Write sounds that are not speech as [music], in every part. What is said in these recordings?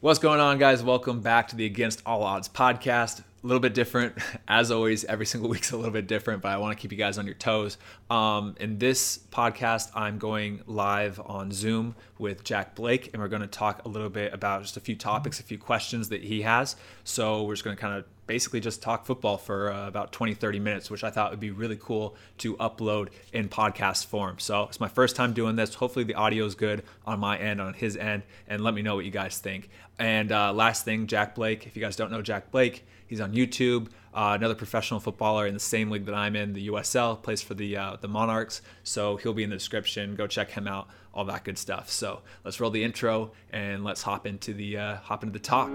What's going on, guys? Welcome back to the Against All Odds podcast. A little bit different, [laughs] as always. Every single [laughs] week's a little bit different, but I want to keep you guys on your toes. Um, in this podcast, I'm going live on Zoom with Jack Blake, and we're going to talk a little bit about just a few topics, a few questions that he has. So we're just going to kind of basically just talk football for uh, about 20, 30 minutes, which I thought would be really cool to upload in podcast form. So it's my first time doing this. Hopefully the audio is good on my end, on his end, and let me know what you guys think. And uh, last thing, Jack Blake. If you guys don't know Jack Blake, he's on YouTube. Uh, another professional footballer in the same league that I'm in, the USL, plays for the uh, the Monarchs. So he'll be in the description. Go check him out. All that good stuff. So let's roll the intro and let's hop into the uh, hop into the talk.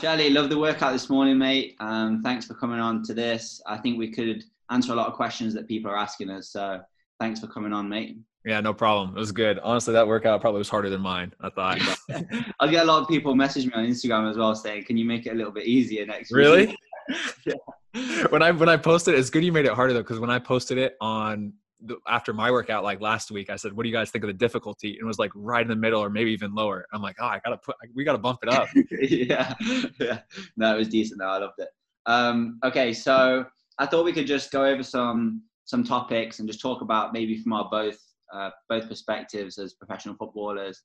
Charlie, love the workout this morning, mate. Um, thanks for coming on to this. I think we could answer a lot of questions that people are asking us. So thanks for coming on, mate. Yeah, no problem. It was good. Honestly, that workout probably was harder than mine. I thought. [laughs] I get a lot of people message me on Instagram as well saying, "Can you make it a little bit easier next really? [laughs] yeah. [laughs] When I when I posted, it's good you made it harder though, because when I posted it on the, after my workout like last week, I said, "What do you guys think of the difficulty?" And it was like right in the middle, or maybe even lower. I'm like, "Oh, I gotta put, we gotta bump it up." yeah, yeah. No, it was decent. though. I loved it. Um, okay, so I thought we could just go over some some topics and just talk about maybe from our both uh, both perspectives as professional footballers.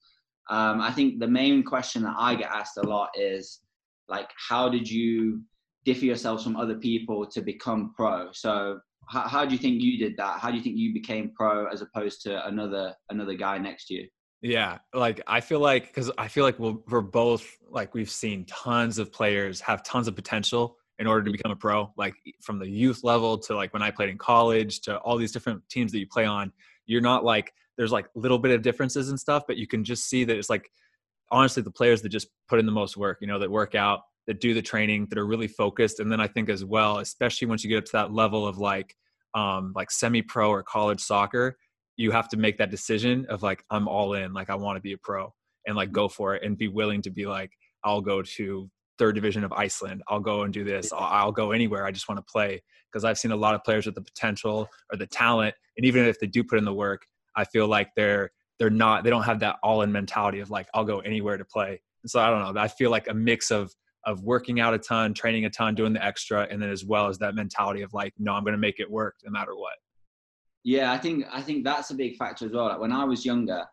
Um, I think the main question that I get asked a lot is like, how did you differ yourselves from other people to become pro? So how, how do you think you did that? How do you think you became pro as opposed to another another guy next to you? Yeah, like I feel like because I feel like we we're both like we've seen tons of players have tons of potential in order to become a pro, like from the youth level to like when I played in college to all these different teams that you play on. You're not like there's like little bit of differences and stuff, but you can just see that it's like honestly the players that just put in the most work, you know, that work out, that do the training, that are really focused. And then I think as well, especially once you get up to that level of like um, like semi-pro or college soccer, you have to make that decision of like I'm all in, like I want to be a pro and like go for it and be willing to be like I'll go to third division of Iceland. I'll go and do this. I'll, I'll go anywhere. I just want to play because I've seen a lot of players with the potential or the talent, and even if they do put in the work, I feel like they're they're not they don't have that all in mentality of like I'll go anywhere to play. And so I don't know. I feel like a mix of of working out a ton, training a ton, doing the extra, and then as well as that mentality of like, no, I'm going to make it work no matter what. Yeah, I think I think that's a big factor as well. Like when I was younger,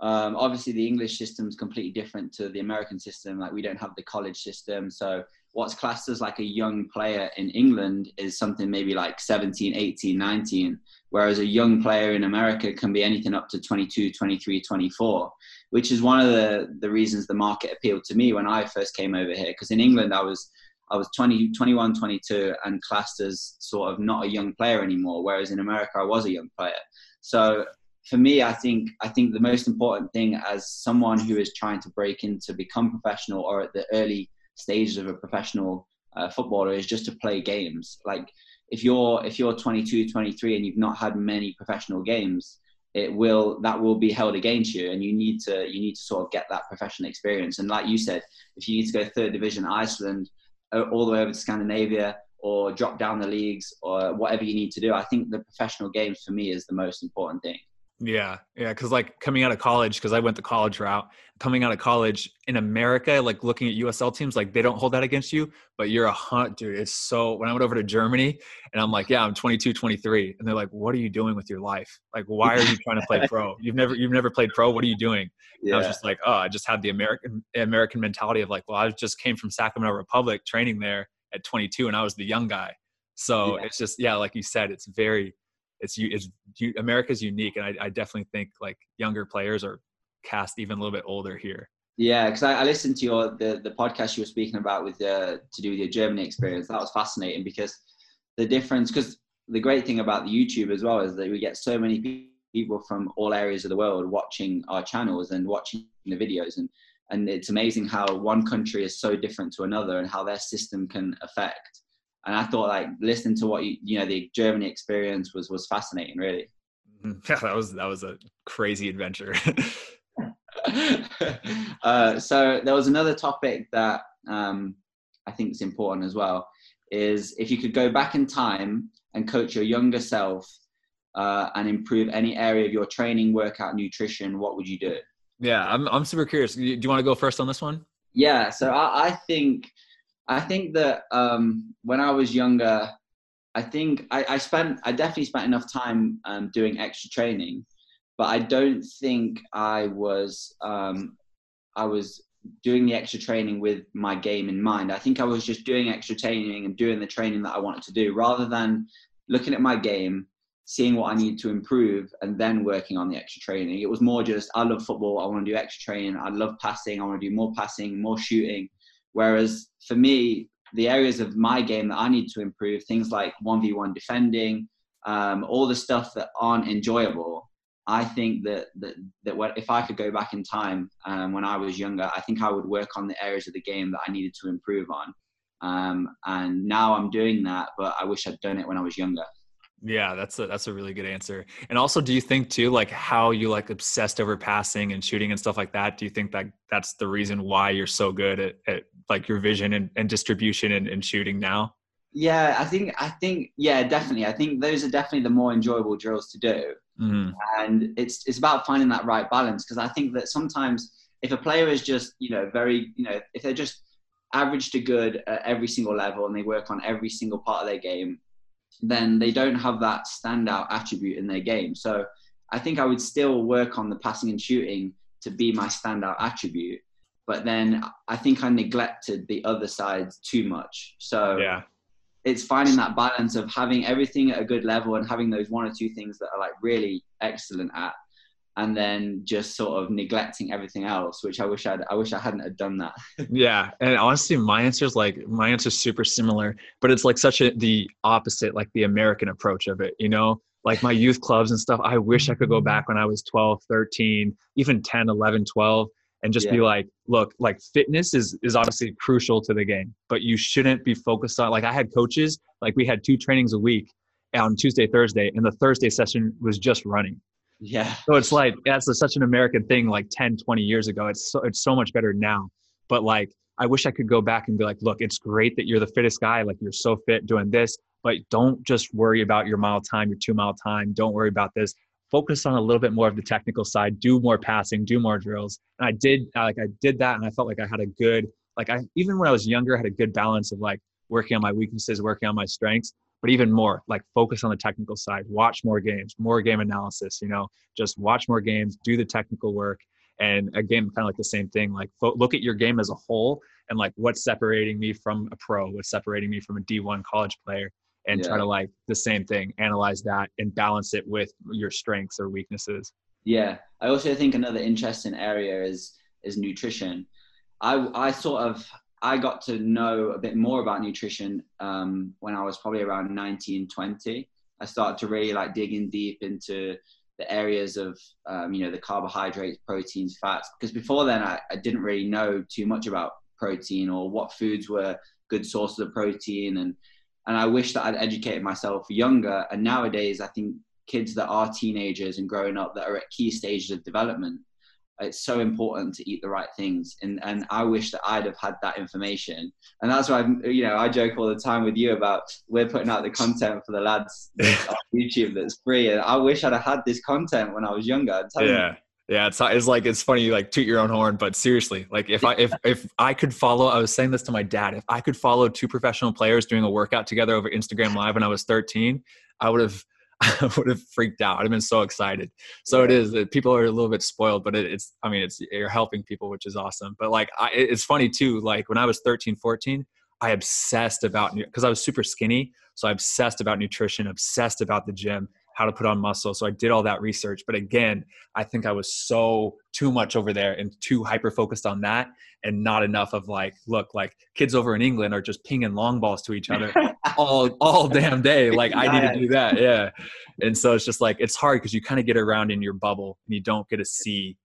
um, obviously the English system is completely different to the American system. Like we don't have the college system, so what's classed as like a young player in England is something maybe like 17, 18, 19, whereas a young player in America can be anything up to 22, 23, 24, which is one of the, the reasons the market appealed to me when I first came over here. Because in England, I was I was 20, 21, 22 and classed as sort of not a young player anymore, whereas in America, I was a young player. So for me, I think I think the most important thing as someone who is trying to break into become professional or at the early stages of a professional uh, footballer is just to play games. Like if you're if you're 22, 23 and you've not had many professional games, it will that will be held against you, and you need to you need to sort of get that professional experience. And like you said, if you need to go third division Iceland, uh, all the way over to Scandinavia, or drop down the leagues, or whatever you need to do, I think the professional games for me is the most important thing. Yeah, yeah, because like coming out of college, because I went the college route. Coming out of college in America, like looking at USL teams, like they don't hold that against you, but you're a hunt, dude. It's so. When I went over to Germany, and I'm like, yeah, I'm 22, 23, and they're like, what are you doing with your life? Like, why are you trying to play pro? You've never, you've never played pro. What are you doing? Yeah. I was just like, oh, I just had the American American mentality of like, well, I just came from Sacramento Republic, training there at 22, and I was the young guy. So yeah. it's just, yeah, like you said, it's very it's it's America's unique, and I, I definitely think like younger players are cast even a little bit older here. Yeah, because I, I, listened to your the, the podcast you were speaking about with the to do with your Germany experience. That was fascinating because the difference. Because the great thing about the YouTube as well is that we get so many people from all areas of the world watching our channels and watching the videos, and and it's amazing how one country is so different to another and how their system can affect and I thought like listening to what you you know the Germany experience was was fascinating, really. [laughs] Yeah, that was that was a crazy adventure. [laughs] [laughs] uh, so there was another topic that um, I think is important as well. Is if you could go back in time and coach your younger self uh, and improve any area of your training, workout, nutrition, what would you do? Yeah, I'm I'm super curious. Do you want to go first on this one? Yeah, so I, I think I think that um, when I was younger, I think I, I spent I definitely spent enough time um, doing extra training, but I don't think I was um, I was doing the extra training with my game in mind. I think I was just doing extra training and doing the training that I wanted to do rather than looking at my game, seeing what I need to improve, and then working on the extra training. It was more just, I love football, I want to do extra training, I love passing, I want to do more passing, more shooting. Whereas for me, the areas of my game that I need to improve, things like 1v1 defending, um, all the stuff that aren't enjoyable, I think that that that if I could go back in time um, when I was younger, I think I would work on the areas of the game that I needed to improve on. Um, and now I'm doing that, but I wish I'd done it when I was younger. Yeah, that's a that's a really good answer. And also, do you think too, like how you like obsessed over passing and shooting and stuff like that? Do you think that that's the reason why you're so good at, at like your vision and, and distribution and, and shooting now? Yeah, I think I think yeah, definitely. I think those are definitely the more enjoyable drills to do. Mm-hmm. And it's it's about finding that right balance because I think that sometimes if a player is just you know very you know if they're just average to good at every single level and they work on every single part of their game, then they don't have that standout attribute in their game. So I think I would still work on the passing and shooting to be my standout attribute. But then I think I neglected the other sides too much. So yeah it's finding that balance of having everything at a good level and having those one or two things that are like really excellent at and then just sort of neglecting everything else which i wish i'd i wish i hadn't had done that. [laughs] Yeah and honestly my answer is like my answer is super similar but it's like such a the opposite like the american approach of it you know? Like my youth clubs and stuff i wish i could go mm-hmm. back when i was 12 13 even 10 11 12 and just yeah. be like look like fitness is is obviously crucial to the game but you shouldn't be focused on like i had coaches like we had two trainings a week on tuesday thursday and the thursday session was just running yeah. So it's like that's a, such an american thing like 10 20 years ago. It's so it's so much better now. But like i wish i could go back and be like look it's great that you're the fittest guy. Like you're so fit doing this but don't just worry about your mile time your two mile time. Don't worry about this. Focus on a little bit more of the technical side, do more passing, do more drills. And I did like I did that and I felt like I had a good like I even when I was younger I had a good balance of like working on my weaknesses, working on my strengths, but even more like focus on the technical side, watch more games, more game analysis, you know, just watch more games, do the technical work. And again, kind of like the same thing, like fo- look at your game as a whole and like what's separating me from a pro, what's separating me from a D1 college player and yeah. try to like the same thing analyze that and balance it with your strengths or weaknesses yeah i also think another interesting area is is nutrition i i sort of i got to know a bit more about nutrition um, when i was probably around 19 20 i started to really like digging deep into the areas of um, you know the carbohydrates proteins fats because before then I, I didn't really know too much about protein or what foods were good sources of protein and and I wish that I'd educated myself younger. And nowadays, I think kids that are teenagers and growing up that are at key stages of development, it's so important to eat the right things. And and I wish that I'd have had that information. And that's why I'm, you know I joke all the time with you about we're putting out the content for the lads [laughs] on YouTube that's free. And I wish I'd have had this content when I was younger. yeah. Yeah, it's it's like it's funny you like toot your own horn, but seriously, like if I if [laughs] if I could follow, I was saying this to my dad. If I could follow two professional players doing a workout together over Instagram Live when I was 13, I would have [laughs] I would have freaked out. I'd have been so excited. So it is that people are a little bit spoiled, but it, it's I mean it's you're helping people, which is awesome. But like I, it's funny too. Like when I was 13, 14, I obsessed about because I was super skinny, so I obsessed about nutrition, obsessed about the gym how to put on muscle. So I did all that research. But again, I think I was so too much over there and too hyper focused on that and not enough of like, look, like kids over in England are just pinging long balls to each other [laughs] all all damn day. Like I need to do that. Yeah. And so it's just like it's hard because you kind of get around in your bubble and you don't get to see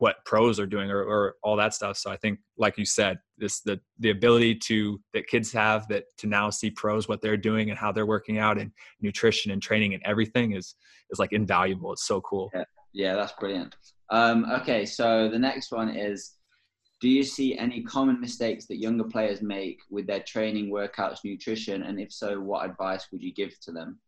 what pros are doing or, or all that stuff. So I think, like you said, this the the ability to that kids have that to now see pros what they're doing and how they're working out and nutrition and training and everything is is like invaluable. It's so cool. Yeah, yeah that's brilliant. Um, okay, so the next one is. Do you see any common mistakes that younger players make with their training, workouts, nutrition, and if so, what advice would you give to them?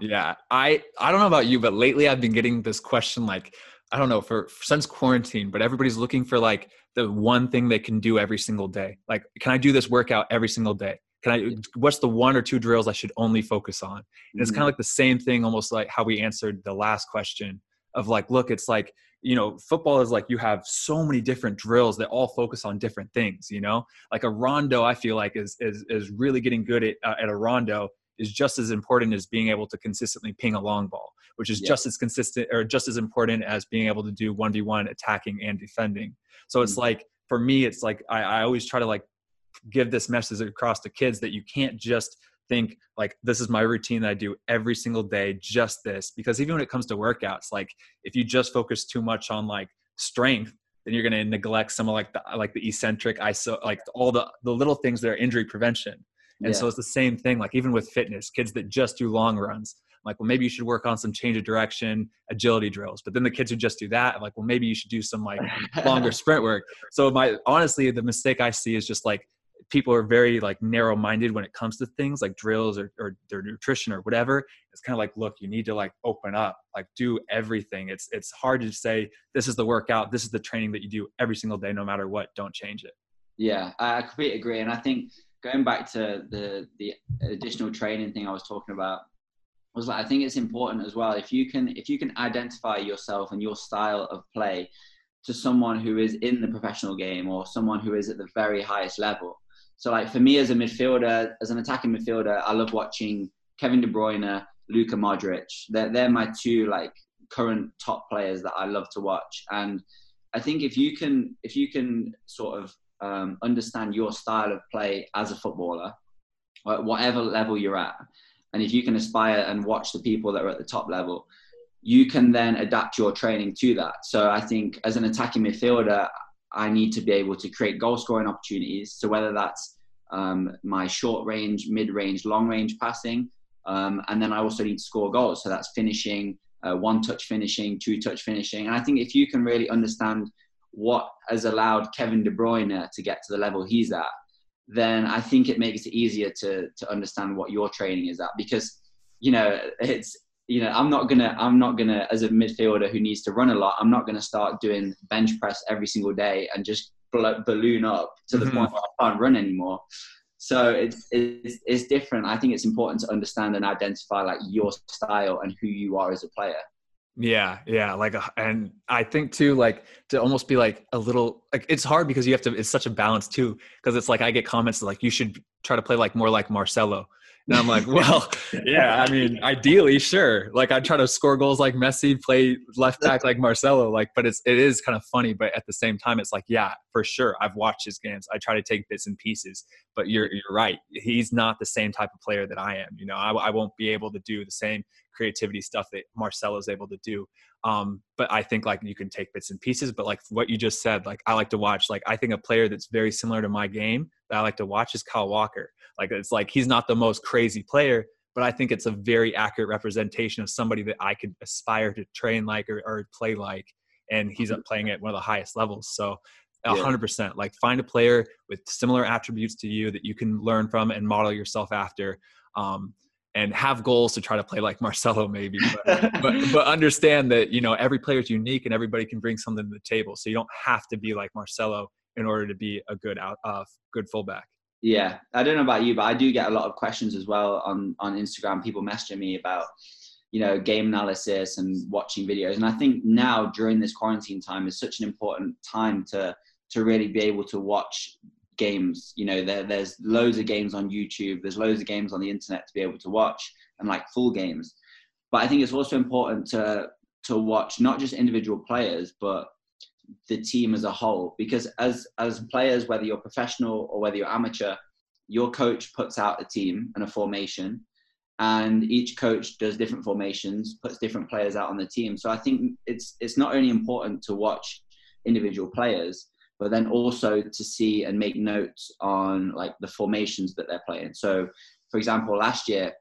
Yeah, I I don't know about you, but lately I've been getting this question like I don't know for, since quarantine, but everybody's looking for like the one thing they can do every single day. Like, can I do this workout every single day? Can I? What's the one or two drills I should only focus on? And mm-hmm. it's kind of like the same thing, almost like how we answered the last question of like, look, it's like you know, football is like you have so many different drills that all focus on different things. You know, like a rondo, I feel like is is is really getting good at uh, at a rondo is just as important as being able to consistently ping a long ball, which is yeah. just as consistent or just as important as being able to do 1v1 attacking and defending. So it's mm-hmm. like, for me, it's like I, I always try to like give this message across to kids that you can't just think like this is my routine that I do every single day, just this. Because even when it comes to workouts, like if you just focus too much on like strength, then you're going to neglect some of like the like the eccentric iso like all the the little things that are injury prevention and yeah. so it's the same thing, like even with fitness, kids that just do long runs. Like, well, maybe you should work on some change of direction, agility drills. But then the kids who just do that, I'm like, well, maybe you should do some like longer [laughs] sprint work. So my honestly, the mistake I see is just like people are very like narrow-minded when it comes to things like drills or, or their nutrition or whatever. It's kind of like, look, you need to like open up, like do everything. It's it's hard to say this is the workout, this is the training that you do every single day, no matter what. Don't change it. Yeah, I completely agree, and I think going back to the the additional training thing I was talking about was I think it's important as well if you can if you can identify yourself and your style of play to someone who is in the professional game or someone who is at the very highest level. So like for me as a midfielder, as an attacking midfielder, I love watching Kevin De Bruyne, Luka Modric. They're they're my two like current top players that I love to watch. And I think if you can if you can sort of um, understand your style of play as a footballer, whatever level you're at, and if you can aspire and watch the people that are at the top level, you can then adapt your training to that. So I think as an attacking midfielder, I need to be able to create goal scoring opportunities. So whether that's um, my short range, mid range, long range passing, um, and then I also need to score goals. So that's finishing, uh, one touch finishing, two touch finishing. And I think if you can really understand what has allowed Kevin De Bruyne to get to the level he's at, then I think it makes it easier to to understand what your training is at because you know it's you know I'm not gonna I'm not gonna as a midfielder who needs to run a lot I'm not gonna start doing bench press every single day and just balloon up to the mm-hmm. point where I can't run anymore. So it's, it's it's different. I think it's important to understand and identify like your style and who you are as a player. Yeah, yeah, like, uh, and I think too, like to almost be like a little, like it's hard because you have to. It's such a balance too, because it's like I get comments like you should try to play like more like Marcelo, and I'm like, well, yeah, I mean, ideally, sure. Like I try to score goals like Messi, play left back like Marcelo, like, but it's it is kind of funny, but at the same time, it's like, yeah, for sure, I've watched his games. I try to take bits and pieces, but you're you're right. He's not the same type of player that I am. You know, I, I won't be able to do the same creativity stuff that Marcelo is able to do. Um, but I think like you can take bits and pieces. But like what you just said, like I like to watch. Like I think a player that's very similar to my game that I like to watch is Kyle Walker. Like it's like he's not the most crazy player, but I think it's a very accurate representation of somebody that I could aspire to train like or, or play like. And he's mm-hmm. playing at one of the highest levels. So hundred percent. Like find a player with similar attributes to you that you can learn from and model yourself after. Um, and have goals to try to play like [laughs] Marcelo maybe, but, but, but understand that you know every player is unique and everybody can bring something to the table. So you don't have to be like Marcelo in order to be a good out uh, good fullback. Yeah, I don't know about you, but I do get a lot of questions as well on on Instagram. People messaging me about you know game analysis and watching videos, and I think now during this quarantine time is such an important time to to really be able to watch games. You know, there, there's loads of games on YouTube. There's loads of games on the internet to be able to watch and like full games. But I think it's also important to to watch not just individual players, but the team as a whole. Because as as players, whether you're professional or whether you're amateur, your coach puts out a team and a formation, and each coach does different formations, puts different players out on the team. So I think it's it's not only important to watch individual players, but then also to see and make notes on like the formations that they're playing. So, for example, last year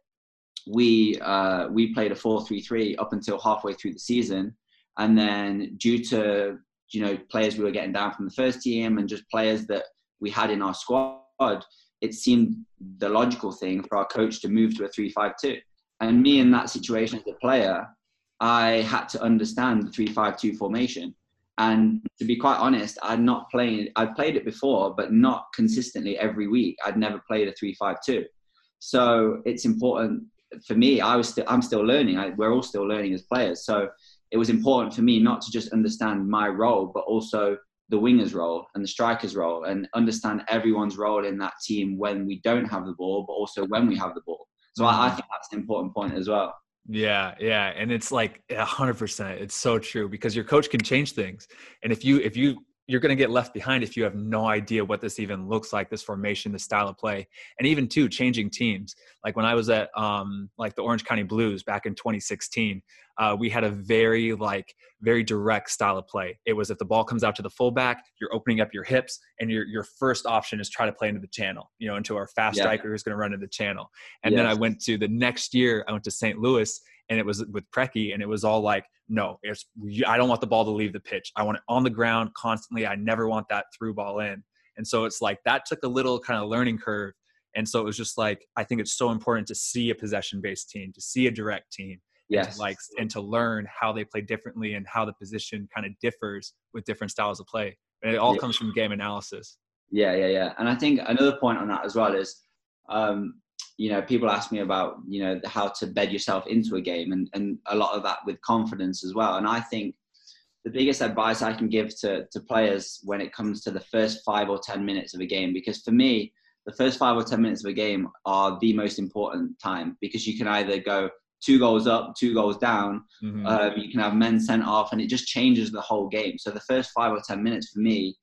we uh, we played a four three three up until halfway through the season, and then due to you know players we were getting down from the first team and just players that we had in our squad, it seemed the logical thing for our coach to move to a three five two. And me in that situation as a player, I had to understand the three-five-two formation. And to be quite honest, I'd not played. I'd played it before, but not consistently every week. I'd never played a three-five-two. So it's important for me. I was still. I'm still learning. I, we're all still learning as players. So it was important for me not to just understand my role, but also the winger's role and the striker's role and understand everyone's role in that team when we don't have the ball, but also when we have the ball. So I, I think that's an important point as well. Yeah, yeah, and it's like hundred percent. It's so true because your coach can change things, and if you if you you're going to get left behind if you have no idea what this even looks like this formation the style of play and even too changing teams like when i was at um, like the orange county blues back in 2016 uh, we had a very like very direct style of play it was if the ball comes out to the fullback you're opening up your hips and your, your first option is try to play into the channel you know into our fast yeah. striker who's going to run into the channel and yes. then i went to the next year i went to st louis and it was with Preki, and it was all like, no, it's I don't want the ball to leave the pitch. I want it on the ground constantly. I never want that through ball in. And so it's like that took a little kind of learning curve. And so it was just like I think it's so important to see a possession based team, to see a direct team, yes, and to like and to learn how they play differently and how the position kind of differs with different styles of play. And it all yeah. comes from game analysis. Yeah, yeah, yeah. And I think another point on that as well is um, you know people ask me about you know how to bed yourself into a game and, and a lot of that with confidence as well and i think the biggest advice i can give to, to players when it comes to the first five or ten minutes of a game because for me the first five or ten minutes of a game are the most important time because you can either go two goals up two goals down mm-hmm. um, you can have men sent off and it just changes the whole game so the first five or ten minutes for me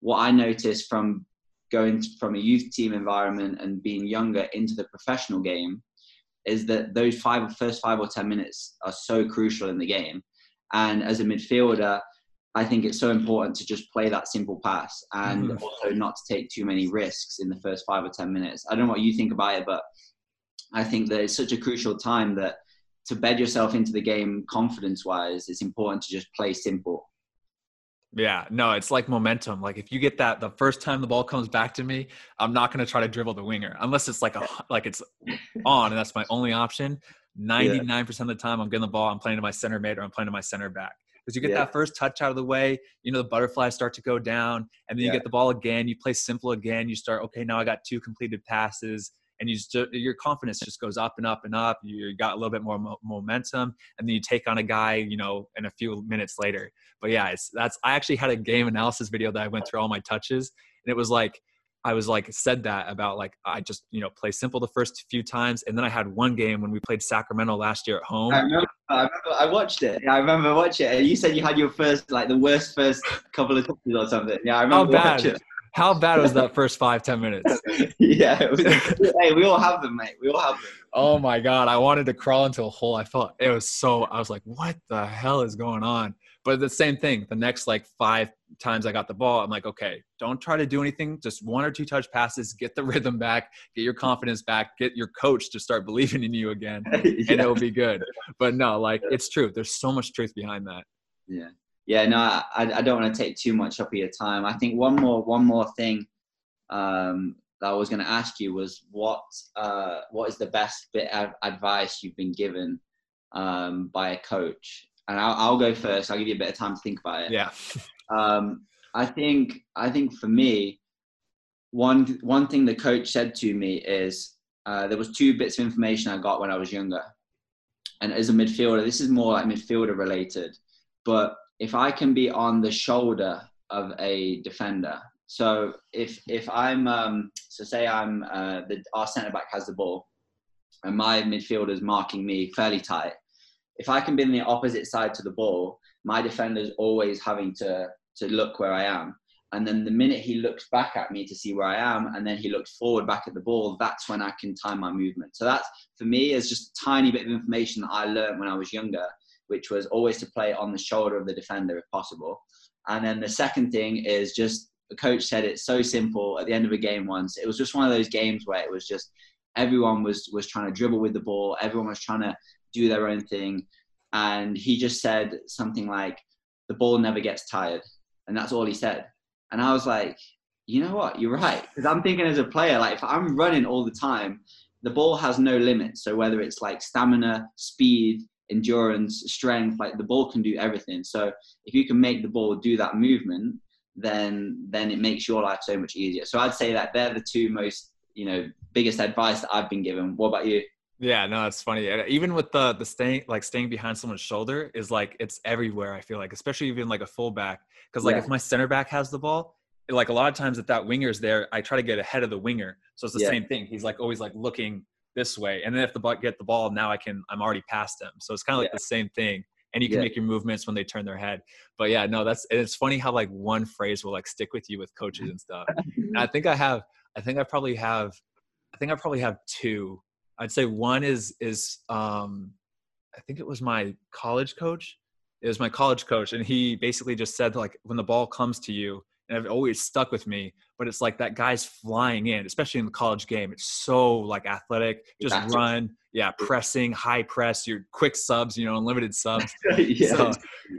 what i noticed from going from a youth team environment and being younger into the professional game is that those five first five or ten minutes are so crucial in the game. And as a midfielder i think it's so important to just play that simple pass and mm-hmm. also not to take too many risks in the first five or ten minutes. I don't know what you think about it but i think that it's such a crucial time that to bed yourself into the game confidence wise it's important to just play simple yeah, no, it's like momentum. Like if you get that the first time the ball comes back to me, I'm not going to try to dribble the winger unless it's like a like it's on and that's my only option. 99% of the time I'm getting the ball, I'm playing to my center mid or I'm playing to my center back. Because you get yeah. that first touch out of the way, you know, the butterflies start to go down, and then yeah. you get the ball again, you play simple again, you start, okay, now I got two completed passes and you just, your confidence just goes up and up and up. You got a little bit more mo- momentum, and then you take on a guy, you know, in a few minutes later. But yeah, it's that's. I actually had a game analysis video that I went through all my touches, and it was like I was like said that about like I just you know play simple the first few times, and then I had one game when we played Sacramento last year at home. I remember, I, remember, I watched it. I remember watching it. You said you had your first like the worst first couple of touches or something. Yeah, I remember bad? watching. How bad was that first five ten minutes? [laughs] yeah, was, [laughs] hey, we all have them, mate. We all have them. Oh my god, I wanted to crawl into a hole. I felt it was so. I was like, what the hell is going on? But the same thing. The next like five times I got the ball, I'm like, okay, don't try to do anything. Just one or two touch passes, get the [laughs] rhythm back, get your confidence back, get your coach to start believing in you again, yeah. and it'll be good. But no, like it's true. There's so much truth behind that. Yeah yeah, no, I, I don't want to take too much up of your time. I think one more one more thing um, that I was going to ask you was what uh, what is the best bit of advice you've been given um, by a coach? And I'll, I'll, go first. I'll give you a bit of time to think about it. Yeah. [laughs] um, I think I think for me, one one thing the coach said to me is uh, there was two bits of information I got when I was younger, and as a midfielder, this is more like midfielder related, but if I can be on the shoulder of a defender. So if if I'm um, so say I'm uh, the our centre back has the ball, and my midfielder is marking me fairly tight. If I can be on the opposite side to the ball, my defender's always having to to look where I am. And then the minute he looks back at me to see where I am, and then he looks forward back at the ball, that's when I can time my movement. So that's for me is just a tiny bit of information that I learned when I was younger which was always to play on the shoulder of the defender if possible. And then the second thing is just the coach said it's so simple at the end of a game once. It was just one of those games where it was just everyone was was trying to dribble with the ball, everyone was trying to do their own thing. And he just said something like, the ball never gets tired. And that's all he said. And I was like, you know what? You're right. Because I'm thinking as a player, like if I'm running all the time, the ball has no limits. So whether it's like stamina, speed, endurance, strength, like the ball can do everything. So if you can make the ball do that movement, then then it makes your life so much easier. So I'd say that they're the two most you know biggest advice that I've been given. What about you? Yeah, no, it's funny. Even with the the staying like staying behind someone's shoulder is like it's everywhere. I feel like, especially even like a fullback, because like yeah. if my center back has the ball, like a lot of times if that winger's there, I try to get ahead of the winger. So it's the yeah. same thing. He's like always like looking this way, and then if the butt get the ball, now I can I'm already past them. So it's kind of like yeah. the same thing. And you can yeah. make your movements when they turn their head. But yeah, no, that's it's funny how like one phrase will like stick with you with coaches and stuff. and I think I have I think I probably have I think I probably have two. I'd say one is is um I think it was my college coach. It was my college coach, and he basically just said like when the ball comes to you, and it always stuck with me. But it's like that guy's flying in, especially in the college game. It's so like athletic, just run, yeah, pressing, high press, your quick subs, you know, unlimited subs. [laughs] yeah. So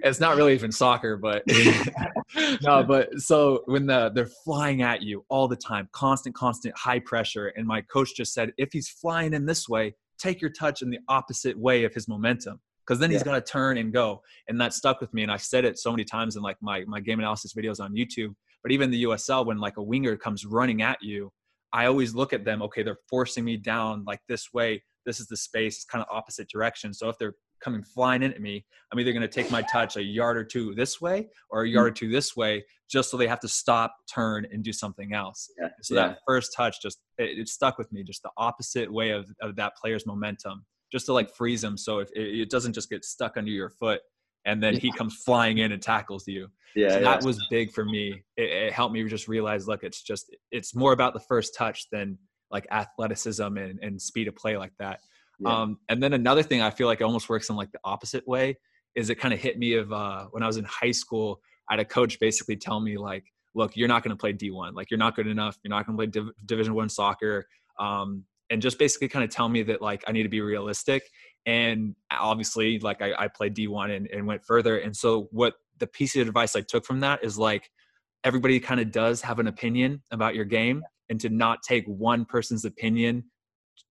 it's not really even soccer, but [laughs] [laughs] no, but so when the they're flying at you all the time, constant, constant high pressure. And my coach just said, if he's flying in this way, take your touch in the opposite way of his momentum because then yeah. he's got to turn and go. And that stuck with me. And I've said it so many times in like my, my game analysis videos on YouTube, but even the USL, when like a winger comes running at you, I always look at them, okay, they're forcing me down like this way. This is the space, it's kind of opposite direction. So if they're coming flying in at me, I'm either going to take my touch a yard or two this way or a yard mm-hmm. or two this way, just so they have to stop, turn, and do something else. Yeah. So yeah. that first touch just it, it, stuck with me, just the opposite way of, of that player's momentum just to like freeze him so if it, doesn't just get stuck under your foot and then yeah. he comes flying in and tackles you. Yeah, so that was big for me. It, it, helped me just realize, look, it's just it's more about the first touch than like athleticism and, and speed of play like that. Yeah. Um, and then another thing I feel like it almost works in like the opposite way is it kind of hit me of uh, when I was in high school. I had a coach basically tell me like, look, you're not going to play D1. Like you're not good enough. You're not going to play Div- Division One soccer. Um, and just basically kind of tell me that like I need to be realistic. And obviously, like I, I played D1 and, and went further. And so what the piece of advice I took from that is like everybody kind of does have an opinion about your game and to not take one person's opinion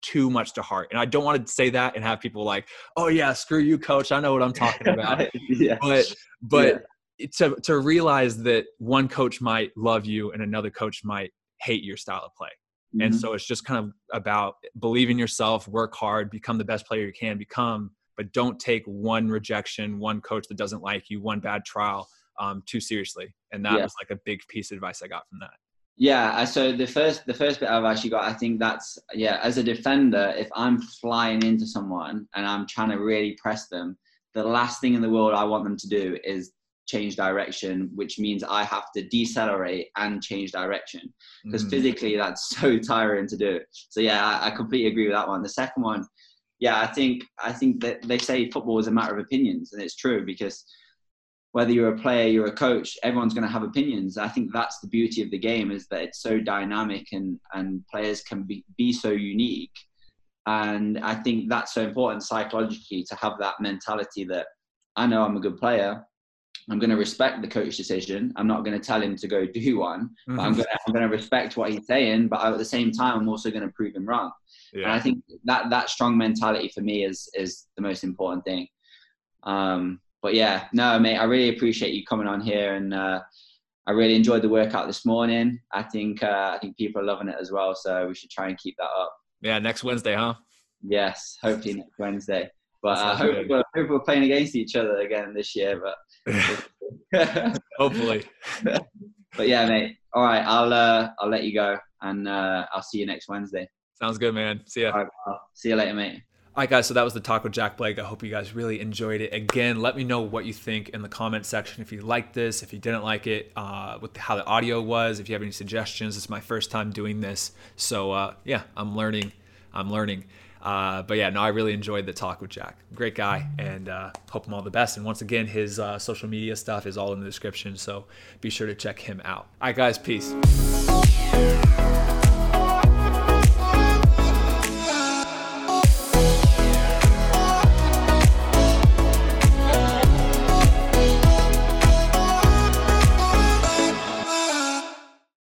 too much to heart. And I don't want to say that and have people like, oh yeah, screw you, coach. I know what I'm talking [laughs] about. yeah. But but yeah. to to realize that one coach might love you and another coach might hate your style of play. Mm-hmm. And so it's just kind of about believe in yourself, work hard, become the best player you can become, but don't take one rejection, one coach that doesn't like you, one bad trial um, too seriously. And that yeah. was like a big piece of advice I got from that. Yeah, so the first the first bit I've actually got, I think that's yeah. As a defender, if I'm flying into someone and I'm trying to really press them, the last thing in the world I want them to do is change direction, which means I have to decelerate and change direction because mm. physically that's [laughs] so tiring to do. So yeah, I, I, completely agree with that one. The second one, yeah, I think I think that they say football is a matter of opinions, and it's true because whether you're a player, you're a coach, everyone's going to have opinions. I think that's the beauty of the game is that it's so dynamic and and players can be be so unique. And I think that's so important psychologically to have that mentality that I know I'm a good player, I'm going to respect the coach's decision. I'm not going to tell him to go do one, mm-hmm. but I'm mm-hmm. going, to, I'm going to respect what he's saying. But at the same time, I'm also going to prove him wrong. Yeah. And I think that that strong mentality for me is is the most important thing. Um, but yeah, no, mate, I really appreciate you coming on here, and uh, I really enjoyed the workout this morning. I think uh, I think people are loving it as well, so we should try and keep that up. Yeah, next Wednesday, huh? Yes, hopefully next Wednesday. But I uh, hope, we're, hope we're playing against each other again this year. But [laughs] [laughs] Hopefully. but yeah, mate. All right, I'll uh, I'll let you go, and uh, I'll see you next Wednesday. Sounds good, man. See ya. see you later, mate. All right, guys. So that was the talk with Jack Blake. I hope you guys really enjoyed it. Again, let me know what you think in the comment section. If you liked this, if you didn't like it, uh, with how the audio was, if you have any suggestions. It's my first time doing this, so uh, yeah, I'm learning. I'm learning. Uh, but yeah, no, I really enjoyed the talk with Jack. Great guy, and uh, hope him all the best. And once again, his uh, social media stuff is all in the description, so be sure to check him out. All right, guys, peace.